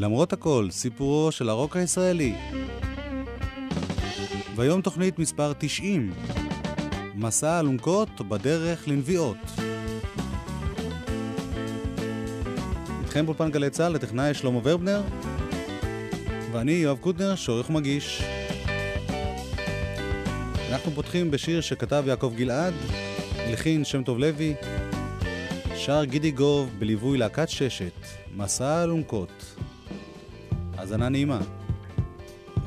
למרות הכל, סיפורו של הרוק הישראלי. והיום תוכנית מספר 90, מסע אלונקות בדרך לנביאות. איתכם באולפן גלי צה"ל, לטכנאי שלמה ורבנר, ואני יואב קוטנר, שעורך ומגיש. אנחנו פותחים בשיר שכתב יעקב גלעד, הלחין שם טוב לוי, שר גידי גוב בליווי להקת ששת, מסע האלונקות. האזנה נעימה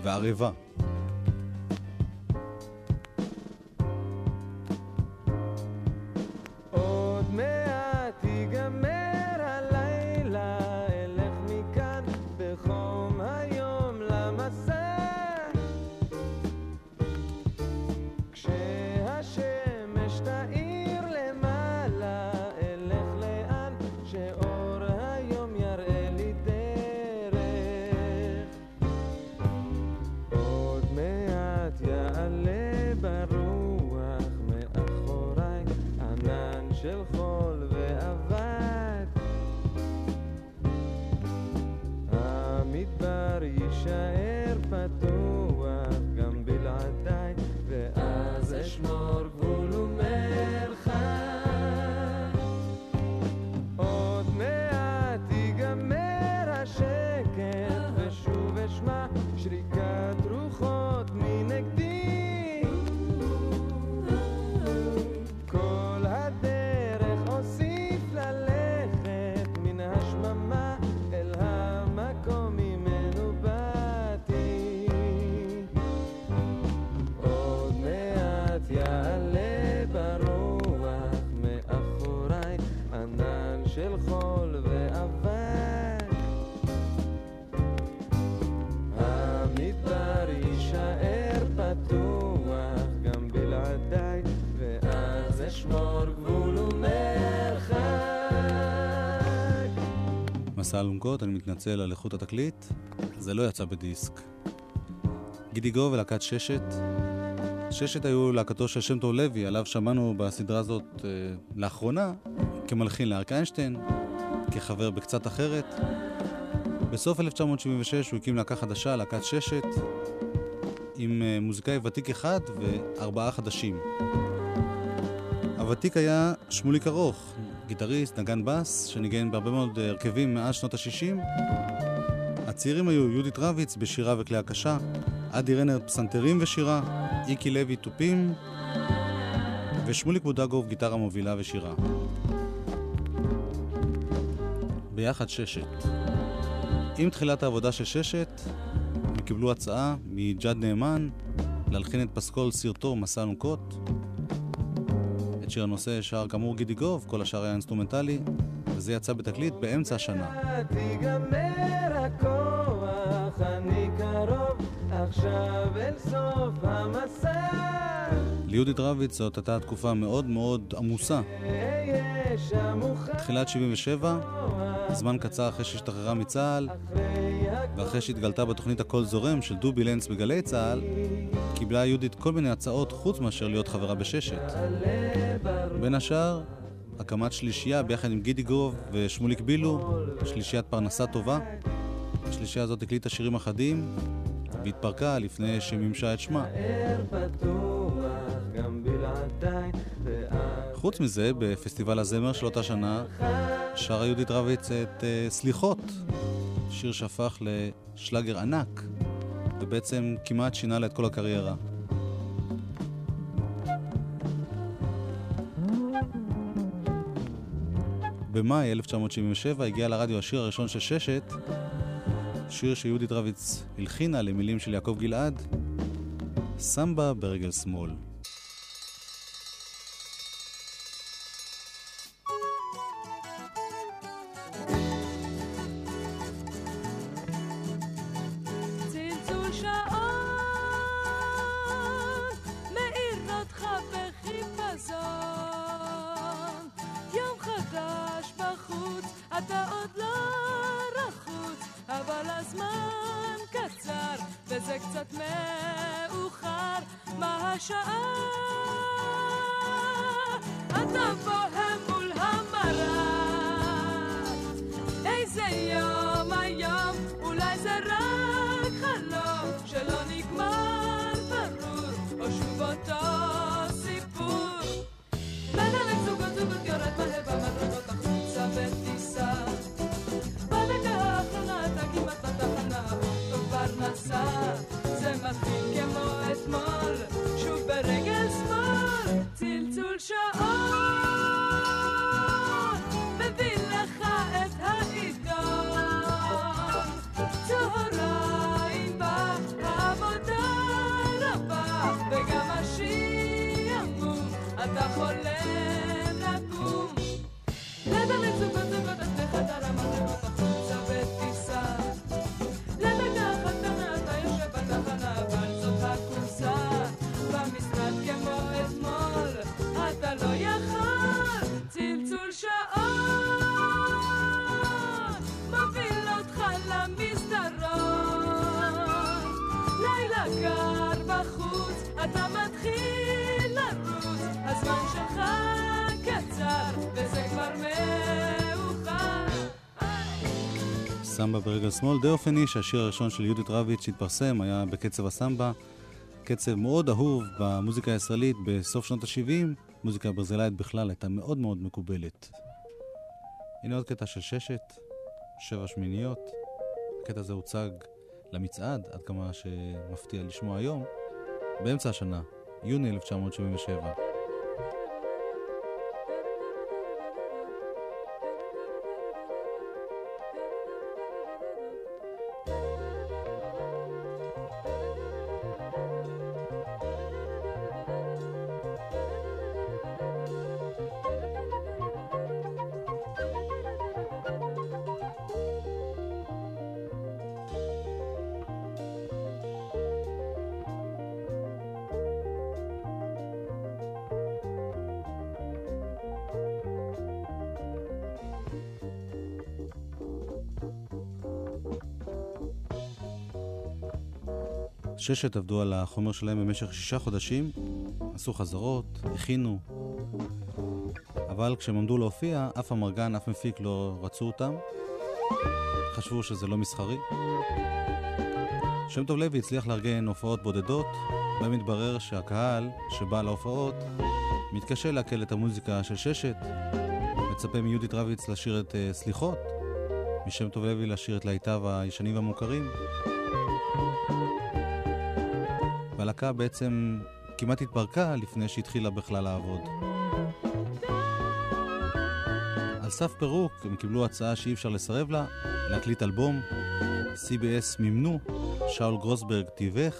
וערבה. מסע אלונקות, אני מתנצל על איכות התקליט, זה לא יצא בדיסק. גידי גו ולהקת ששת. ששת היו להקתו של שם טוב לוי, עליו שמענו בסדרה הזאת אה, לאחרונה, כמלחין לארק איינשטיין, כחבר בקצת אחרת. בסוף 1976 הוא הקים להקה חדשה, להקת ששת, עם אה, מוזיקאי ותיק אחד וארבעה חדשים. הוותיק היה שמוליק ארוך, גיטריסט, נגן בס, שניגן בהרבה מאוד אה, הרכבים מאז שנות ה-60. הצעירים היו יהודית רביץ בשירה וכלי הקשה, אדי רנר פסנתרים ושירה, איקי לוי תופים, ושמוליק בודגוב גיטרה מובילה ושירה. ביחד ששת. עם תחילת העבודה של ששת, הם קיבלו הצעה מג'אד נאמן להלחין את פסקול סרטו מסע נוקות, את שיר הנושא שר כאמור גידי גוב, כל השאר היה אינסטרומנטלי, וזה יצא בתקליט באמצע השנה. תיגמר הכוח, אני קרוב, עכשיו אל סוף המסע. ליהודית רביץ זאת הייתה תקופה מאוד מאוד עמוסה. תחילת 77, זמן קצר אחרי שהשתחררה מצה"ל, ואחרי שהתגלתה בתוכנית הכל זורם של דובי לנץ בגלי צה"ל, קיבלה יהודית כל מיני הצעות חוץ מאשר להיות חברה בששת. בין השאר, הקמת שלישייה ביחד עם גידי גוב ושמוליק בילו, שלישיית פרנסה טובה. השלישייה הזאת הקליטה שירים אחדים והתפרקה לפני שמימשה את שמה. חוץ מזה, בפסטיבל הזמר של אותה שנה, שרה יהודית רביץ את uh, סליחות, שיר שהפך לשלאגר ענק, ובעצם כמעט שינה לה את כל הקריירה. במאי 1977 הגיע לרדיו השיר הראשון של ששת, שיר שיהודית רביץ הלחינה למילים של יעקב גלעד, סמבה ברגל שמאל. סמבה ברגל שמאל. די אופני שהשיר הראשון של יהודית רביץ שהתפרסם היה בקצב הסמבה. קצב מאוד אהוב במוזיקה הישראלית בסוף שנות ה-70. מוזיקה ברזילאית בכלל הייתה מאוד מאוד מקובלת. הנה עוד קטע של ששת, שבע שמיניות. הקטע הזה הוצג למצעד, עד כמה שמפתיע לשמוע היום, באמצע השנה, יוני 1977. ששת עבדו על החומר שלהם במשך שישה חודשים, עשו חזרות, הכינו, אבל כשהם עמדו להופיע, אף אמרגן, אף מפיק לא רצו אותם, חשבו שזה לא מסחרי. שם טוב לוי הצליח לארגן הופעות בודדות, בהם התברר שהקהל שבא להופעות מתקשה לעכל את המוזיקה של ששת, מצפה מיהודית רביץ לשיר את uh, סליחות, משם טוב לוי לשיר את להיטיו הישנים והמוכרים. והלהקה בעצם כמעט התפרקה לפני שהתחילה בכלל לעבוד. על סף פירוק הם קיבלו הצעה שאי אפשר לסרב לה, להקליט אלבום. CBS מימנו, שאול גרוסברג תיווך,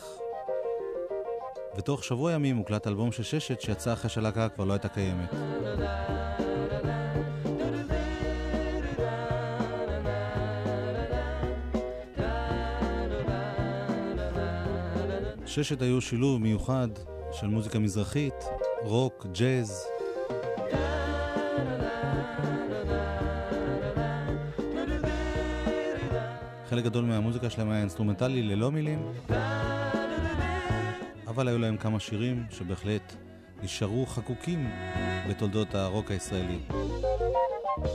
ותוך שבוע ימים הוקלט אלבום של ששת שיצא אחרי שהלהקה כבר לא הייתה קיימת. ששת היו שילוב מיוחד של מוזיקה מזרחית, רוק, ג'אז. חלק גדול מהמוזיקה שלהם היה אינסטרומנטלי ללא מילים, אבל היו להם כמה שירים שבהחלט נשארו חקוקים בתולדות הרוק הישראלי.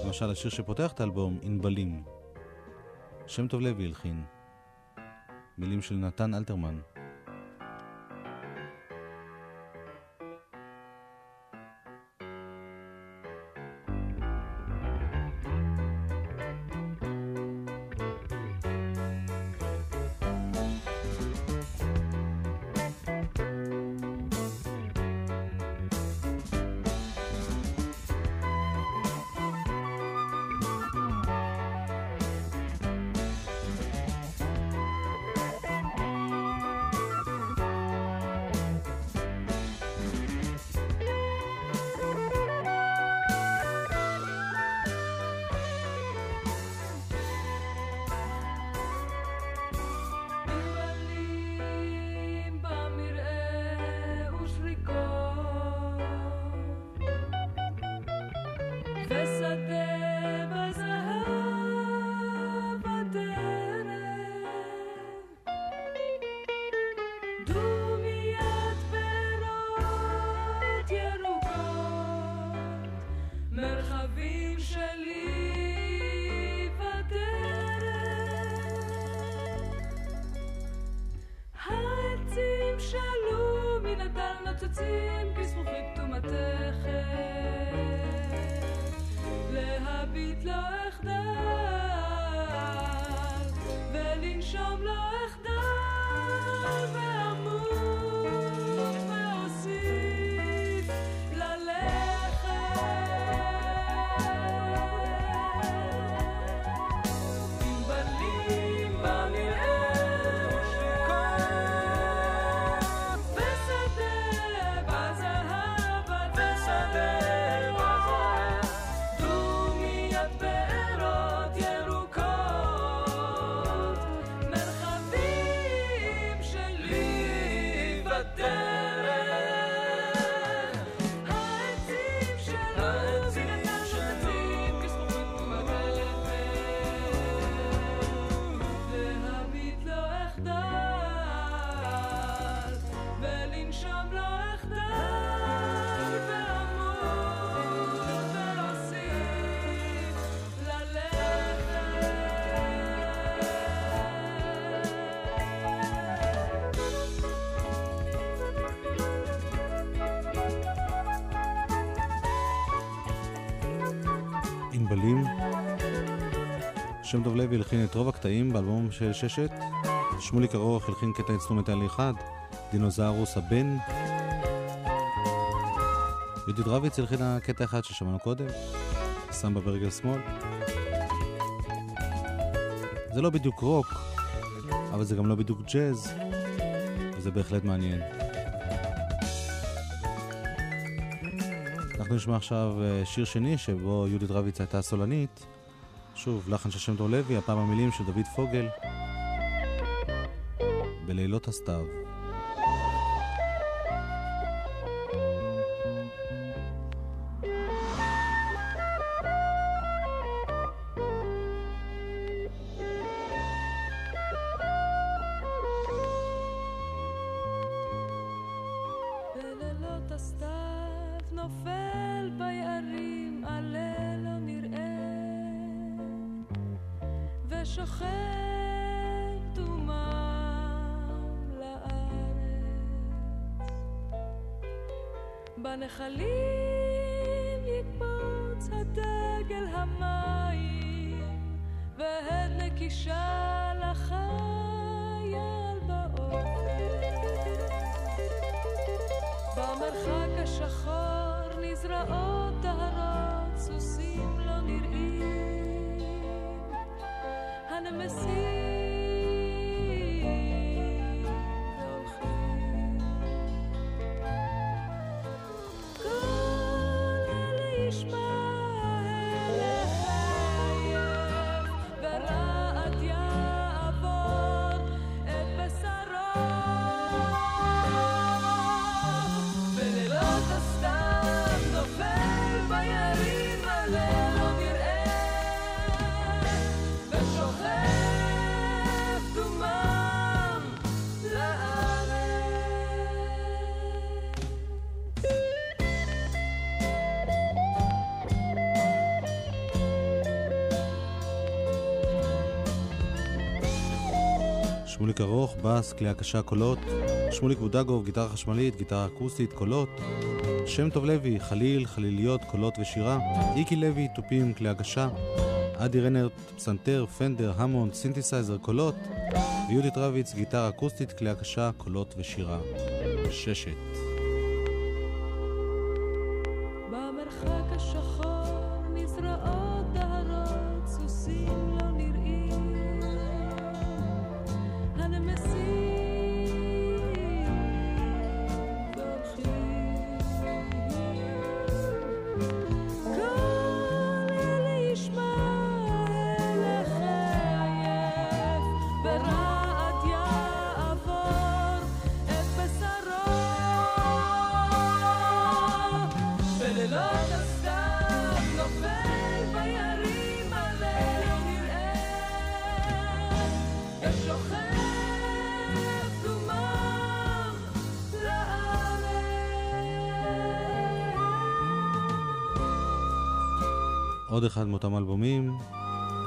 למשל השיר שפותח את האלבום, ענבלים. שם טוב לוי הלחין. מילים של נתן אלתרמן. שם טוב לוי הלחין את רוב הקטעים באלבום של ששת. שמוליק ארוך הלחין קטע אינסטרומנטלי אחד, דינוזאורוס הבן. יהודית רביץ הלחינה קטע אחד ששמענו קודם, סמבה ברגל שמאל. זה לא בדיוק רוק, אבל זה גם לא בדיוק ג'אז, וזה בהחלט מעניין. אנחנו נשמע עכשיו אה, שיר שני שבו יהודית רביץ הייתה סולנית. שוב, לחן של שם טוב לוי, הפעם המילים של דוד פוגל. בלילות הסתיו. שמוליק ארוך, בס, כלי הקשה, קולות. שמוליק בודגוב, גיטרה חשמלית, גיטרה אקוסטית, קולות. שם טוב לוי, חליל, חליליות, קולות ושירה. איקי לוי, תופים, כלי הקשה. אדי רנרט, פסנתר, פנדר, המונד, סינתסייזר, קולות. ויהודית רביץ, גיטרה אקוסטית, כלי הקשה, קולות ושירה. ששת.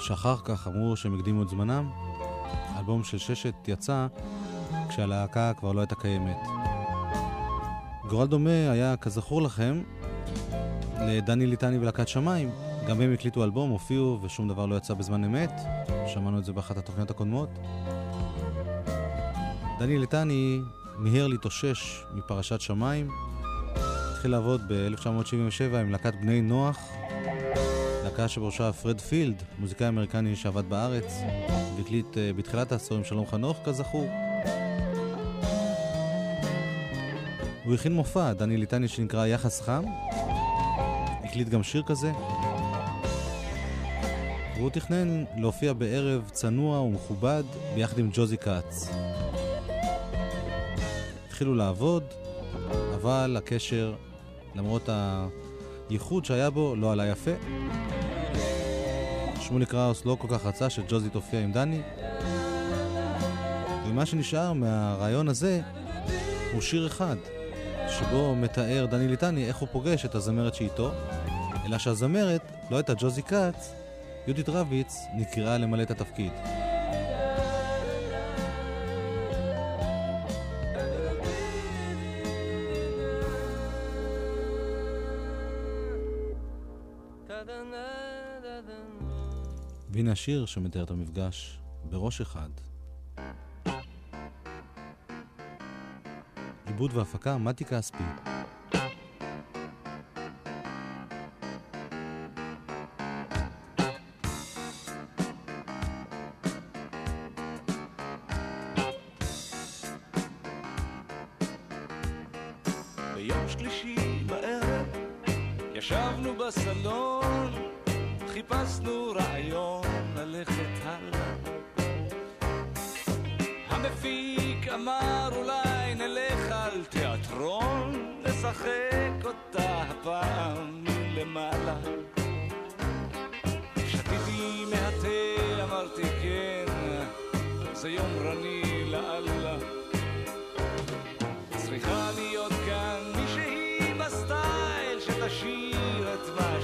שאחר כך אמרו שהם הקדימו את זמנם. האלבום של ששת יצא כשהלהקה כבר לא הייתה קיימת. גורל דומה היה, כזכור לכם, לדני ליטני ולהקת שמיים. גם הם הקליטו אלבום, הופיעו ושום דבר לא יצא בזמן אמת. שמענו את זה באחת התוכניות הקודמות. דני ליטני מיהר להתאושש מפרשת שמיים. התחיל לעבוד ב-1977 עם להקת בני נוח, להקה שבראשה פרד פילד, מוזיקאי אמריקני שעבד בארץ, והקליט uh, בתחילת העשור עם שלום חנוך, כזכור. הוא הכין מופע, דני ליטני, שנקרא יחס חם. הקליט גם שיר כזה. והוא תכנן להופיע בערב צנוע ומכובד ביחד עם ג'וזי כץ. התחילו לעבוד, אבל הקשר, למרות הייחוד שהיה בו, לא עלה יפה. שמולי קראוס לא כל כך רצה שג'וזי תופיע עם דני. ומה שנשאר מהרעיון הזה הוא שיר אחד, שבו מתאר דני ליטני איך הוא פוגש את הזמרת שאיתו, אלא שהזמרת לא הייתה ג'וזי כץ, יהודית רביץ נקראה למלא את התפקיד. והנה השיר שמתאר את המפגש בראש אחד. עיבוד והפקה מתי כספי.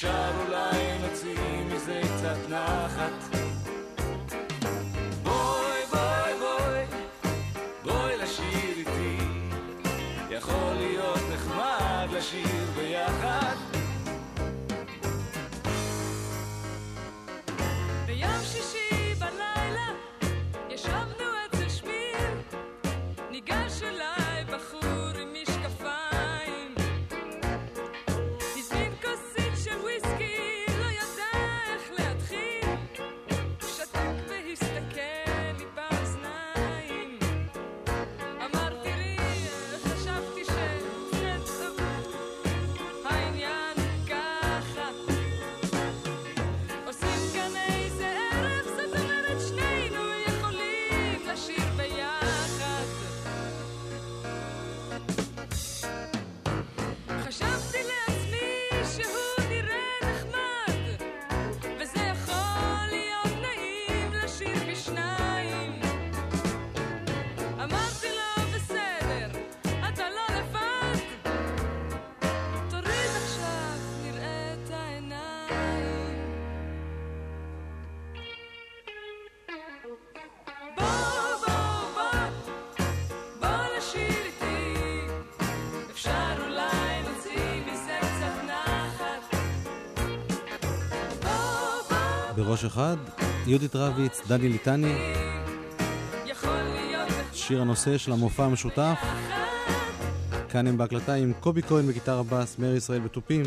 shadow בראש אחד, יהודית רביץ, דני ליטני, שיר הנושא של המופע המשותף. כאן הם בהקלטה עם קובי כהן בגיטרה בס, מאיר ישראל בתופים,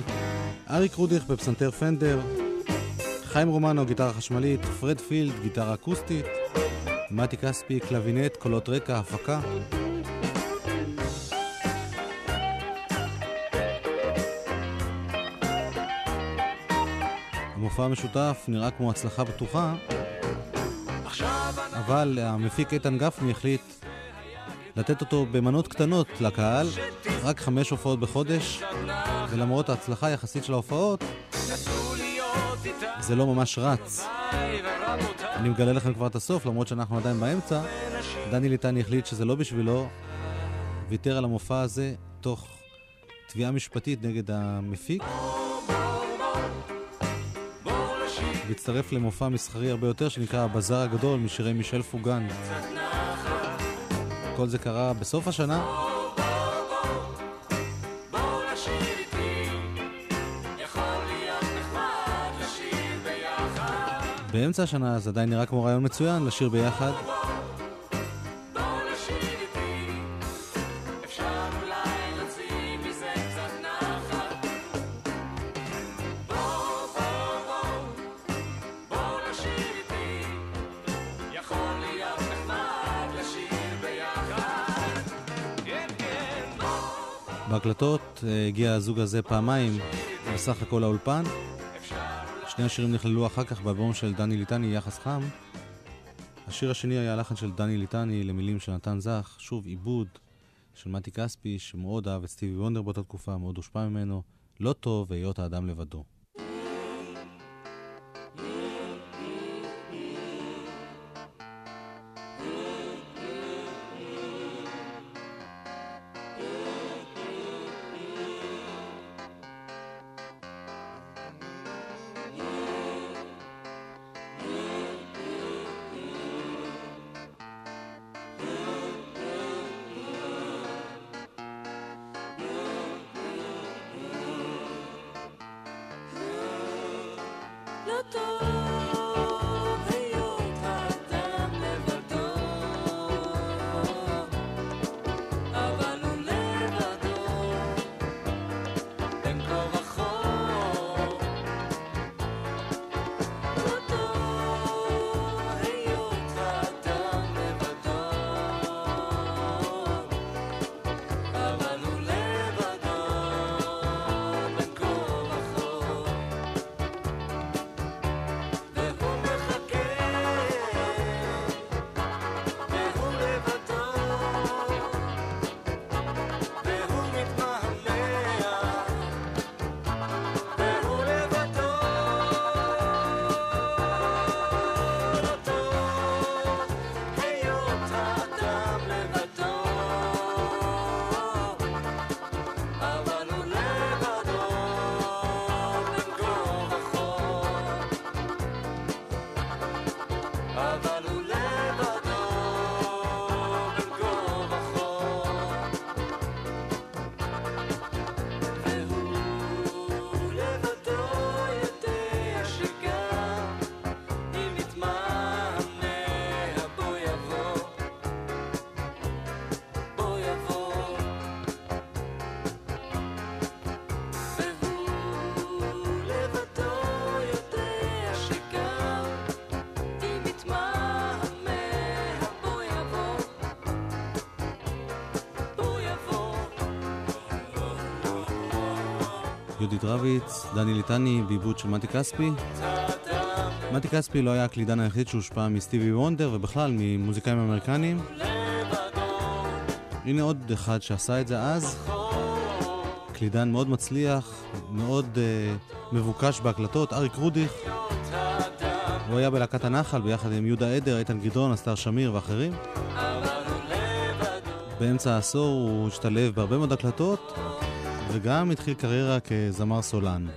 אריק רודיך בפסנתר פנדר, חיים רומנו גיטרה חשמלית, פרד פילד גיטרה אקוסטית, מתי כספי קלבינט, קולות רקע, הפקה. המופע המשותף נראה כמו הצלחה בטוחה, אבל המפיק איתן גפני החליט לתת אותו במנות קטנות לקהל, רק חמש הופעות בחודש, ולמרות ההצלחה היחסית של ההופעות. זה לא ממש רץ. אני מגלה לכם כבר את הסוף, למרות שאנחנו עדיין באמצע. דני ליטני החליט שזה לא בשבילו, ויתר על המופע הזה תוך תביעה משפטית נגד המפיק, והצטרף למופע מסחרי הרבה יותר שנקרא הבזאר הגדול משירי מישל פוגן. כל זה קרה בסוף השנה. באמצע השנה זה עדיין נראה כמו רעיון מצוין לשיר ביחד. בואו. בהקלטות אה, הגיע הזוג הזה פעמיים בסך הכל לאולפן. שני השירים נכללו אחר כך באלבום של דני ליטני, יחס חם. השיר השני היה לחן של דני ליטני למילים של נתן זך, שוב עיבוד של מתי כספי, שמאוד אהב את סטיבי וונדר באותה תקופה, מאוד הושפע ממנו. לא טוב היות האדם לבדו. יהודית רביץ, דני ליטני, בעיבוד של מתי כספי. מתי כספי לא היה הקלידן היחיד שהושפע מסטיבי וונדר ובכלל ממוזיקאים אמריקנים. הנה עוד אחד שעשה את זה אז. קלידן מאוד מצליח, מאוד uh, מבוקש בהקלטות, אריק רודיך. הוא היה בלהקת הנחל ביחד עם יהודה עדר, איתן גדרון, אסתר שמיר ואחרים. באמצע העשור הוא השתלב בהרבה מאוד הקלטות, וגם התחיל קריירה כזמר סולן.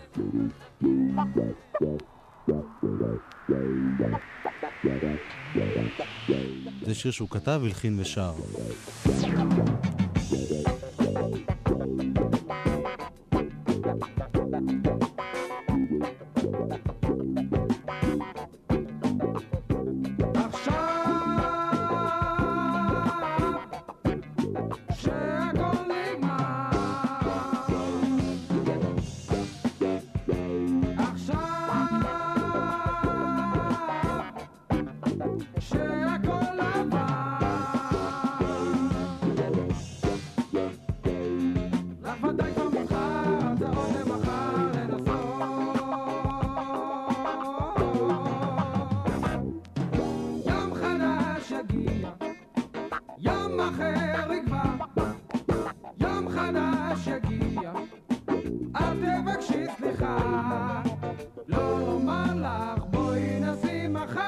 זה שיר שהוא כתב, הלחין ושר. חדש יגיע, אל תבקשי סליחה, לא אומר לך בואי נשים מחר.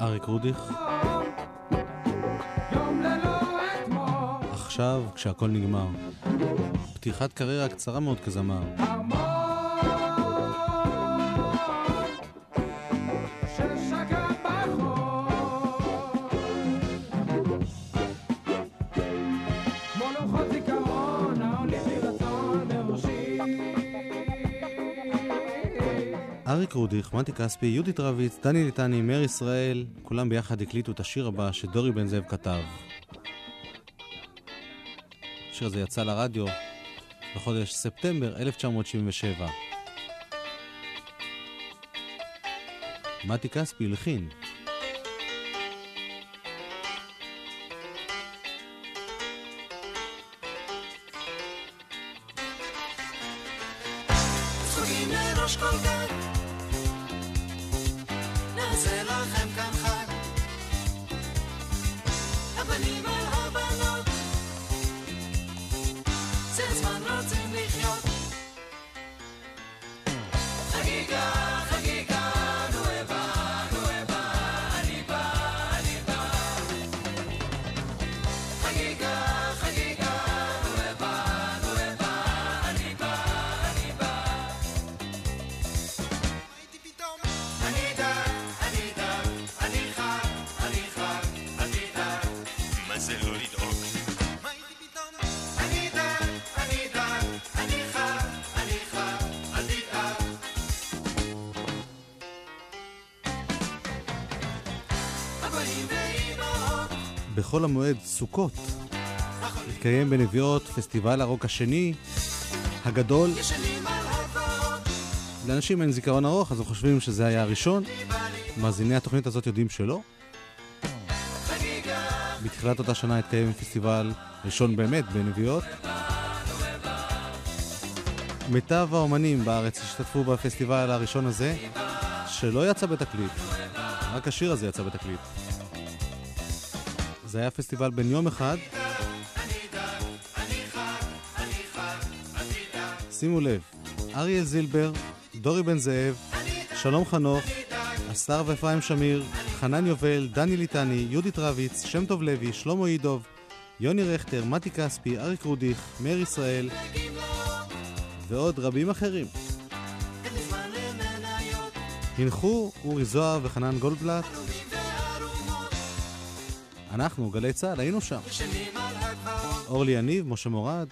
אריק רודיך, עכשיו כשהכל נגמר. פתיחת קריירה קצרה מאוד כזמר. אריק רודיך, מתי כספי, יהודית רביץ, דני ליטני, מאיר ישראל, כולם ביחד הקליטו את השיר הבא שדורי בן זאב כתב. השיר הזה יצא לרדיו בחודש ספטמבר 1977. מתי כספי הלחין. בחול המועד סוכות התקיים בנביעות פסטיבל הרוק השני, הגדול. לאנשים אין זיכרון ארוך, אז הם חושבים שזה היה הראשון. מאזיני התוכנית הזאת יודעים שלא. בתחילת אותה שנה התקיים פסטיבל ראשון באמת בנביעות. מיטב האומנים בארץ השתתפו בפסטיבל הראשון הזה, שלא יצא בתקליט. רק השיר הזה יצא בתקליט. זה היה פסטיבל בן יום אחד. שימו לב, אריאל זילבר, דורי בן זאב, שלום חנוך, אסתר ואפרים שמיר, חנן יובל, דני ליטני, יהודית רביץ, שם טוב לוי, שלמה אידוב, יוני רכטר, מתי כספי, אריק רודיך, מאיר ישראל ועוד רבים אחרים. הנחו אורי זוהר וחנן גולדבלט. אנחנו, גלי צה"ל, היינו שם. אורלי יניב, משה מורד.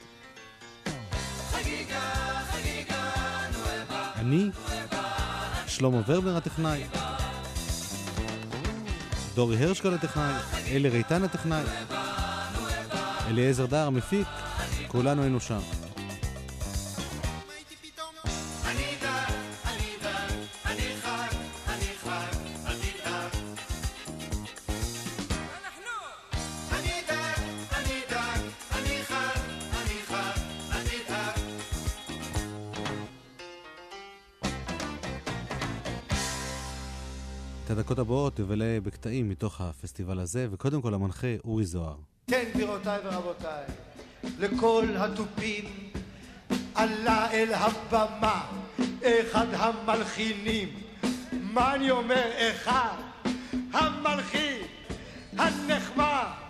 אני, שלמה ורבר הטכנאי, דורי הרשקל הטכנאי, אלי ריטן הטכנאי, אליעזר דהר המפיק, כולנו היינו שם. הדקות הבאות תבלה בקטעים מתוך הפסטיבל הזה, וקודם כל המנחה אורי זוהר. כן, גבירותיי ורבותיי, לכל התופים עלה אל הבמה אחד המלחינים. מה אני אומר? אחד המלחין הנחמד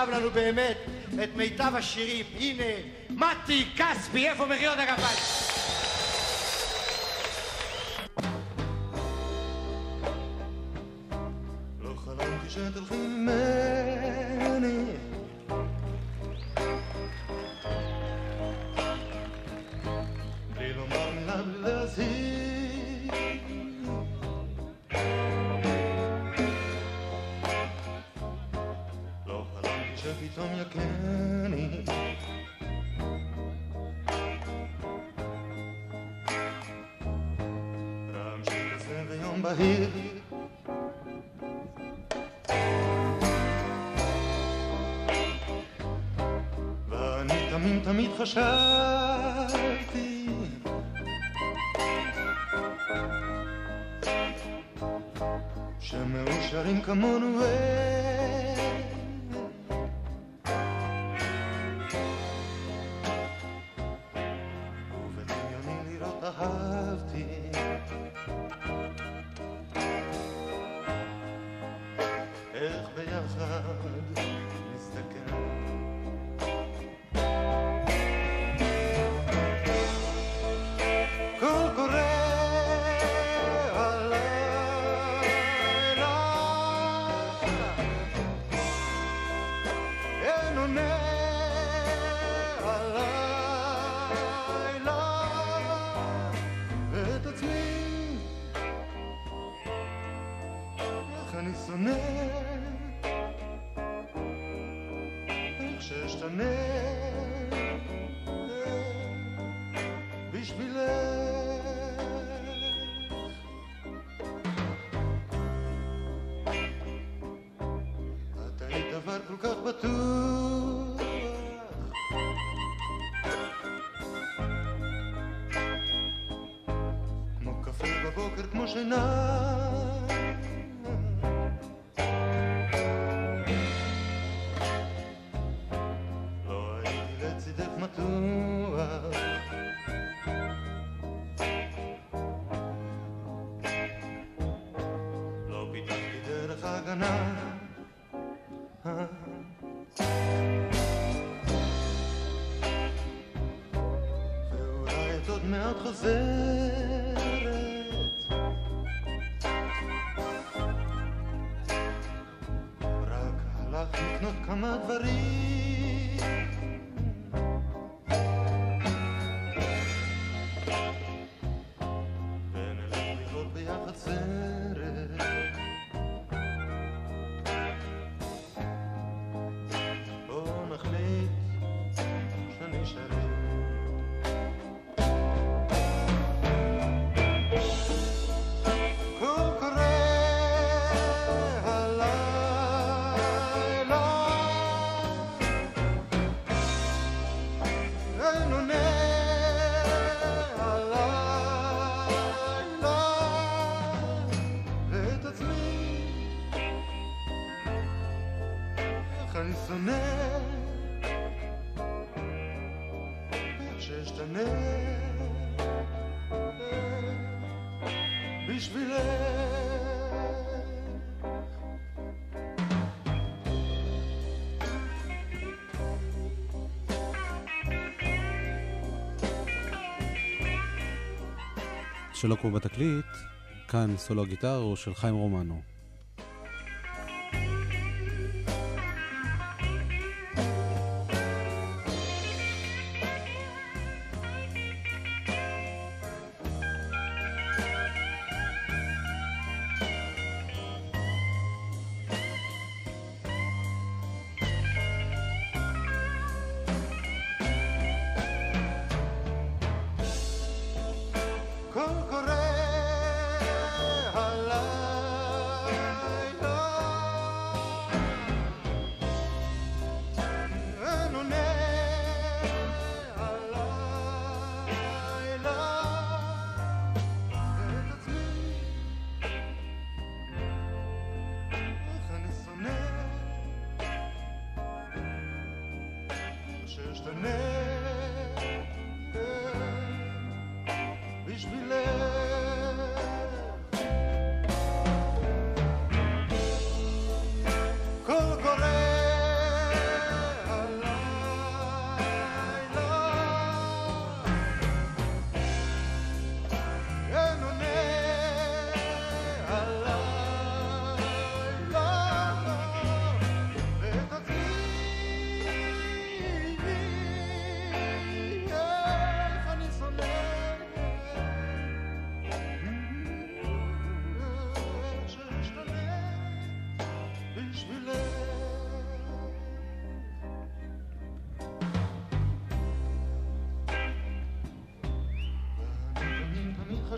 זה שכתב לנו באמת את מיטב השירים. הנה מתי כספי איפה מחיאות הכפיים retour. Mon Calvary. שלא כמו בתקליט, כאן סולו הגיטר הוא של חיים רומנו.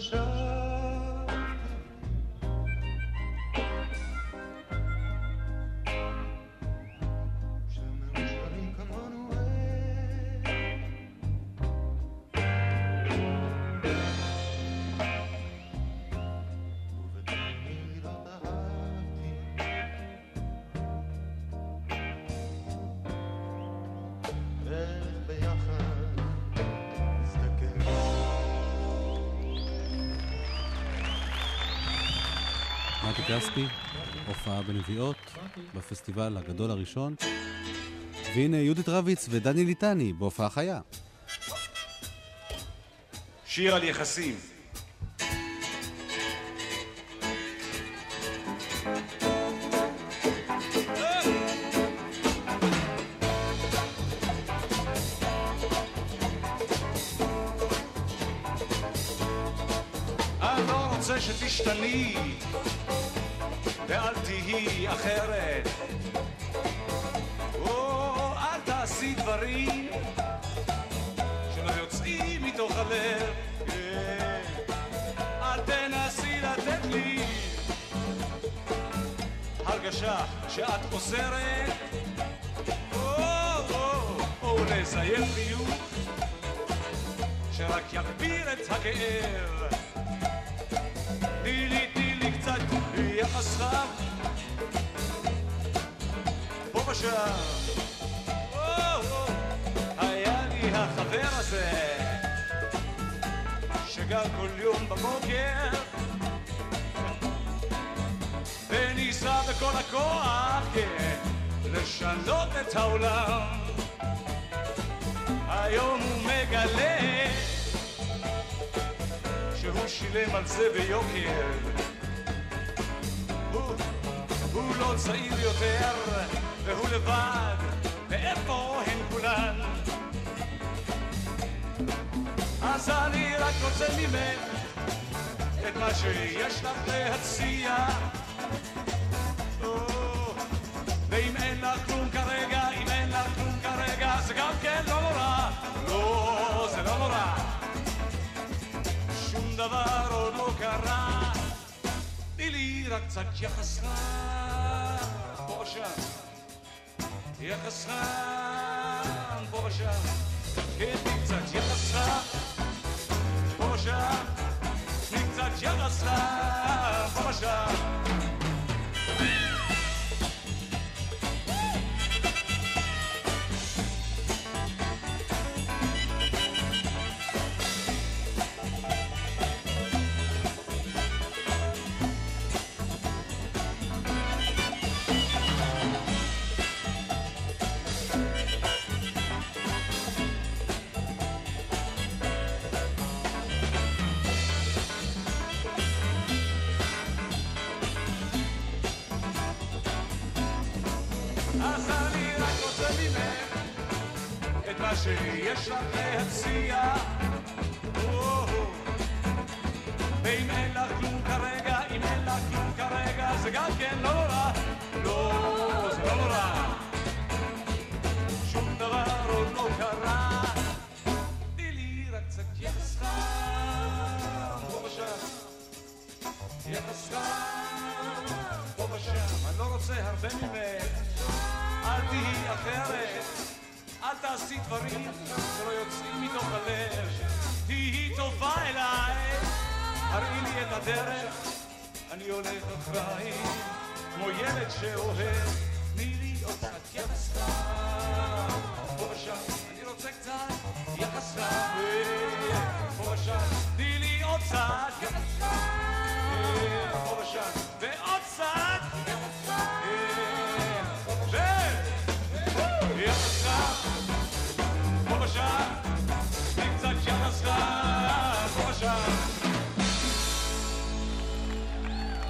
shine. כספי, הופעה בנביעות, בפסטיבל הגדול הראשון. והנה יהודית רביץ ודני ליטני בהופעה חיה. שיר על יחסים או, או לזייף חיוך שרק יגביר את הכאב. תני לי, תני לי קצת יחס חם, פה ושם. היה לי החבר הזה, שגר כל יום בבוקר, וניסה בכל הכוח, כן, לשנות את העולם. היום הוא מגלה שהוא שילם על זה ביוקר. הוא, לא צעיר יותר, והוא לבד, ואיפה הן כולן? אז אני רק רוצה ממך את מה שיש לך להציע. לא, זה לא נורא. שום דבר עוד לא קרה. תני לי רק קצת יחס חם, אז אני רק רוצה ממך את מה שיש לך להציע. ואם אין לך כלום כרגע, אם אין לך כלום כרגע, זה גם כן לא נורא. לא, זה לא נורא. שום דבר עוד לא קרה. תני לי רק קצת יחס חם, פה ושם. יחס חם, פה ושם. אני לא רוצה הרבה ממך. אל תהיי אחרת, אל תעשי דברים שלא יוצאים מתוך הלב. תהיי טובה אליי, הראי לי את הדרך, אני הולך אחרייך, כמו ילד שאוהב. תני לי קצת יחס ושם, אני רוצה קצת יחס ושם. תני לי עוד קצת יחס ושם, ועוד קצת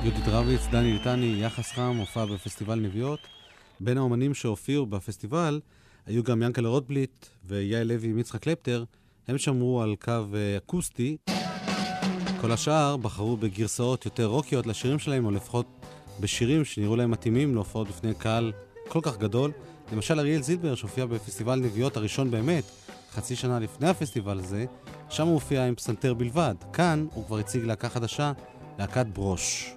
יהודית רביץ, דני ליטני, יחס חם, הופעה בפסטיבל נביעות. בין האומנים שהופיעו בפסטיבל היו גם ינקלה רוטבליט ויעל לוי עם יצחק קלפטר. הם שמרו על קו אה, אקוסטי. כל השאר בחרו בגרסאות יותר רוקיות לשירים שלהם, או לפחות בשירים שנראו להם מתאימים להופעות בפני קהל כל כך גדול. למשל אריאל זילבר שהופיע בפסטיבל נביעות הראשון באמת, חצי שנה לפני הפסטיבל הזה, שם הוא הופיע עם פסנתר בלבד. כאן הוא כבר הציג להקה חדשה, להקת ברוש.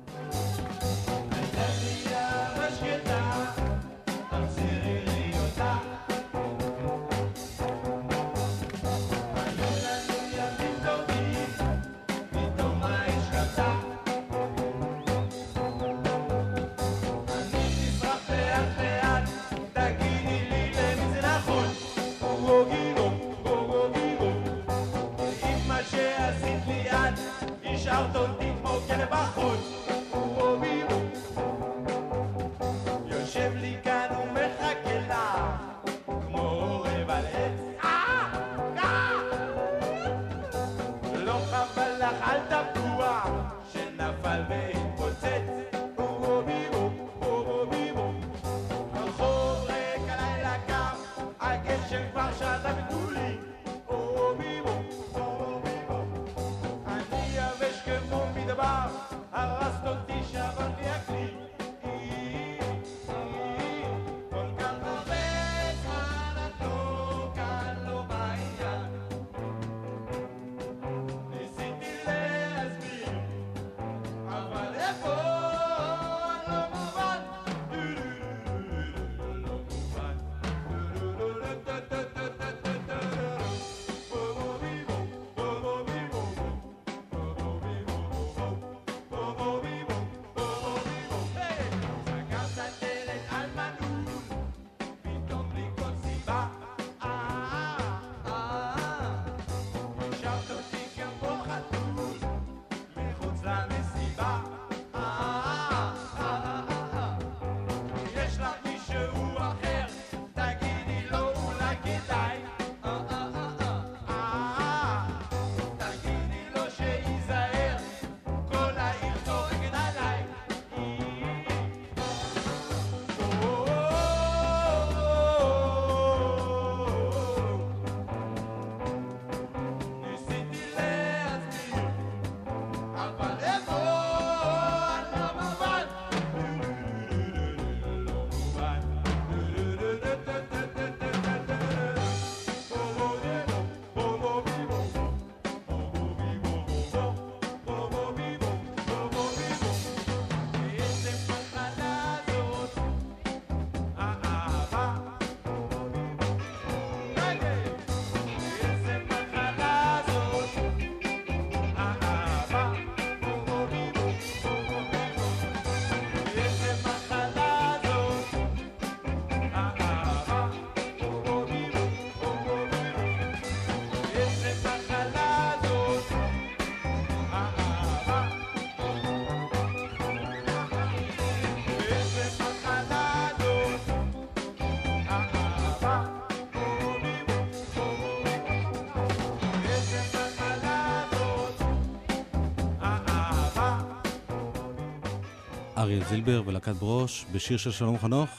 זילבר ולהקת ברוש בשיר של שלום חנוך.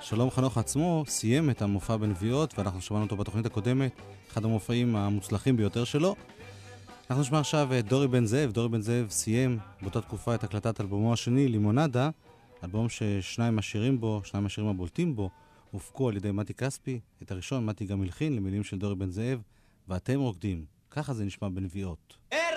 שלום חנוך עצמו סיים את המופע בנביעות, ואנחנו שמענו אותו בתוכנית הקודמת, אחד המופעים המוצלחים ביותר שלו. אנחנו נשמע עכשיו את דורי בן זאב. דורי בן זאב סיים באותה תקופה את הקלטת אלבומו השני, לימונדה, אלבום ששניים מהשירים בו, שניים מהשירים הבולטים בו, הופקו על ידי מתי כספי. את הראשון מתי גם הלחין למילים של דורי בן זאב, ואתם רוקדים. ככה זה נשמע בנביעות. ערב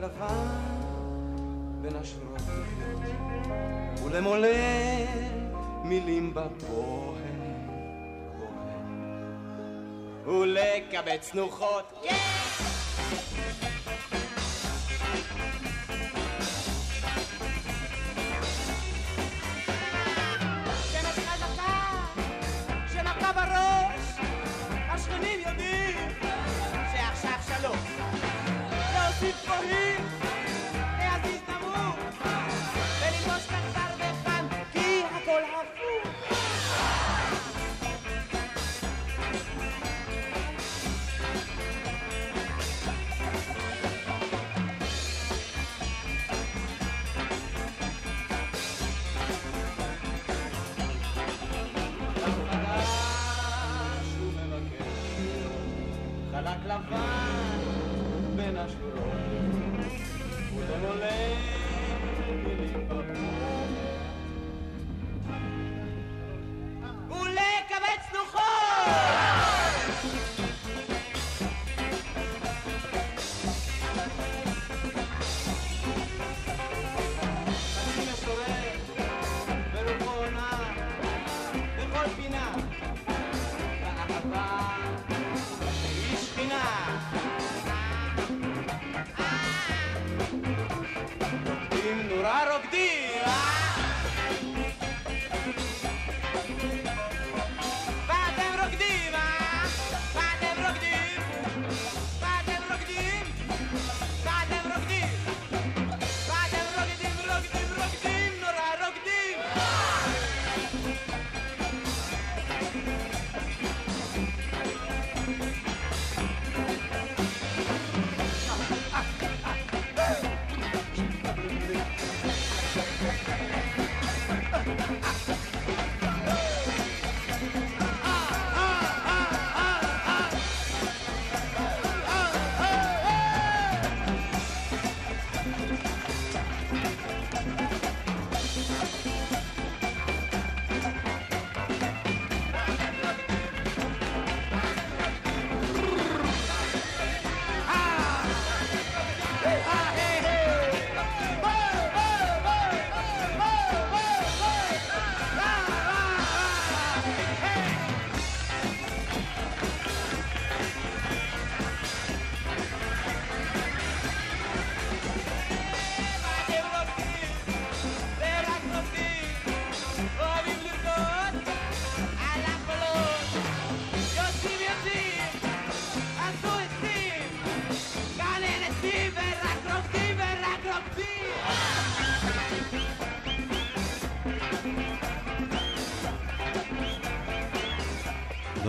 לבן בין השורות לחיות ולמולא מילים בפוהם ולקבץ תנוחות שמש חלק לבן בין השורות ולמולא מילים בפועל ולקבץ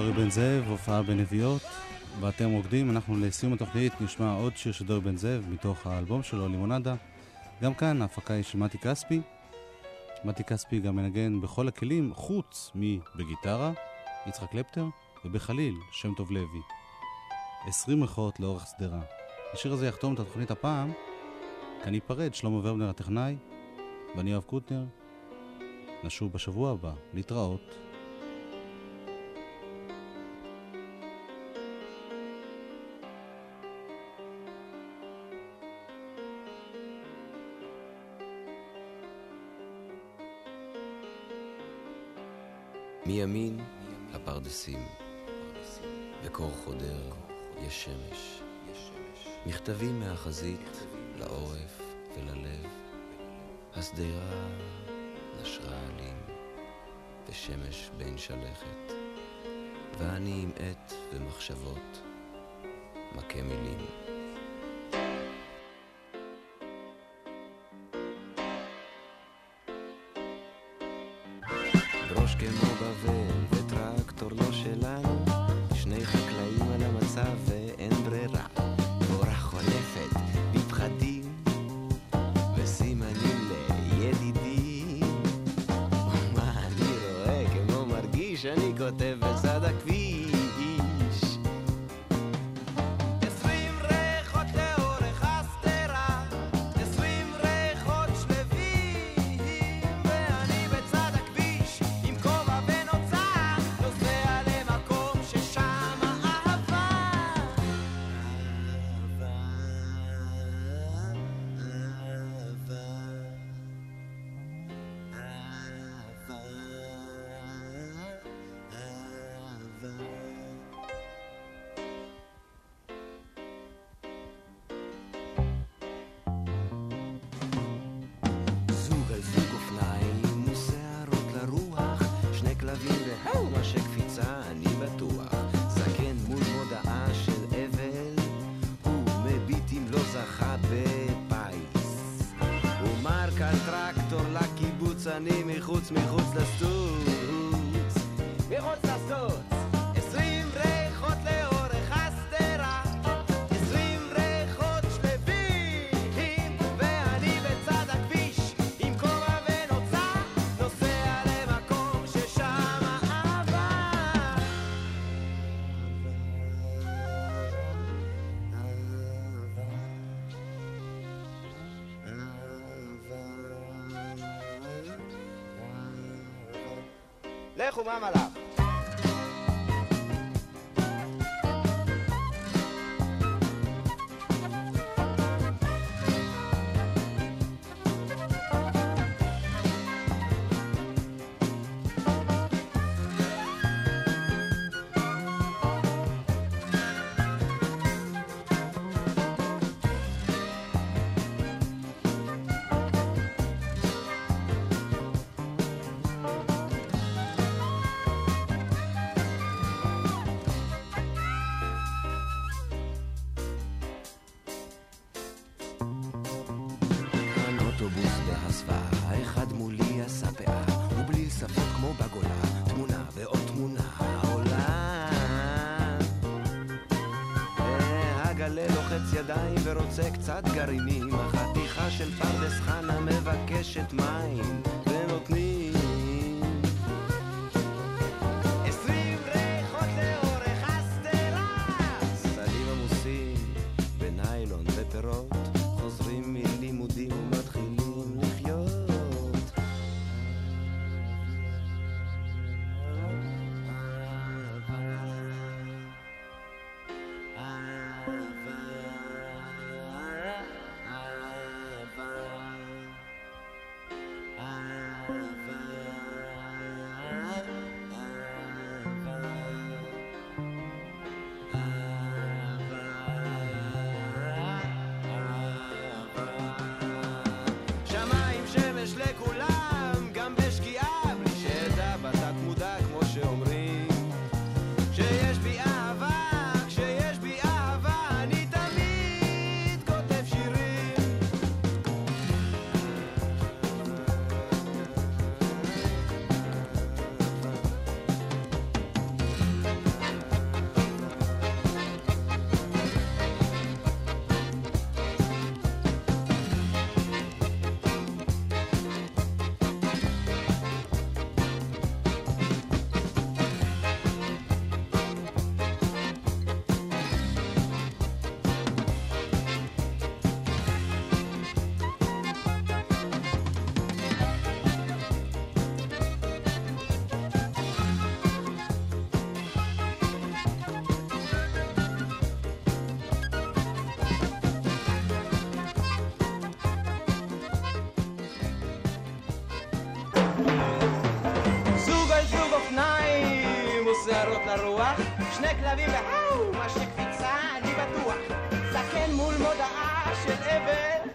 דורי בן זאב, הופעה בנביעות, ואתם רוקדים. אנחנו לסיום התוכנית נשמע עוד שיר של דורי בן זאב מתוך האלבום שלו, לימונדה. גם כאן ההפקה היא של מתי כספי. מתי כספי גם מנגן בכל הכלים, חוץ מבגיטרה, יצחק קלפטר, ובחליל, שם טוב לוי. 20 ריחות לאורך שדרה. השיר הזה יחתום את התוכנית הפעם, כי אני אפרד, שלמה ורבנר הטכנאי, ואני יואב קוטנר. נשוב בשבוע הבא, להתראות. מימין הפרדסים, וקור חודר, יש שמש. מכתבים מהחזית לעורף וללב, השדרה נשרה עלים, ושמש בין שלכת, ואני עם עט ומחשבות, מכה מילים. מחוץ מחוץ לסטוץ לכו מה ורוצה קצת גרעינים, החתיכה של פרדס חנה מבקשת מים, לרוח, שני כלבים והאו, מה שקפיצה אני בטוח, זקן מול מודעה של אבל.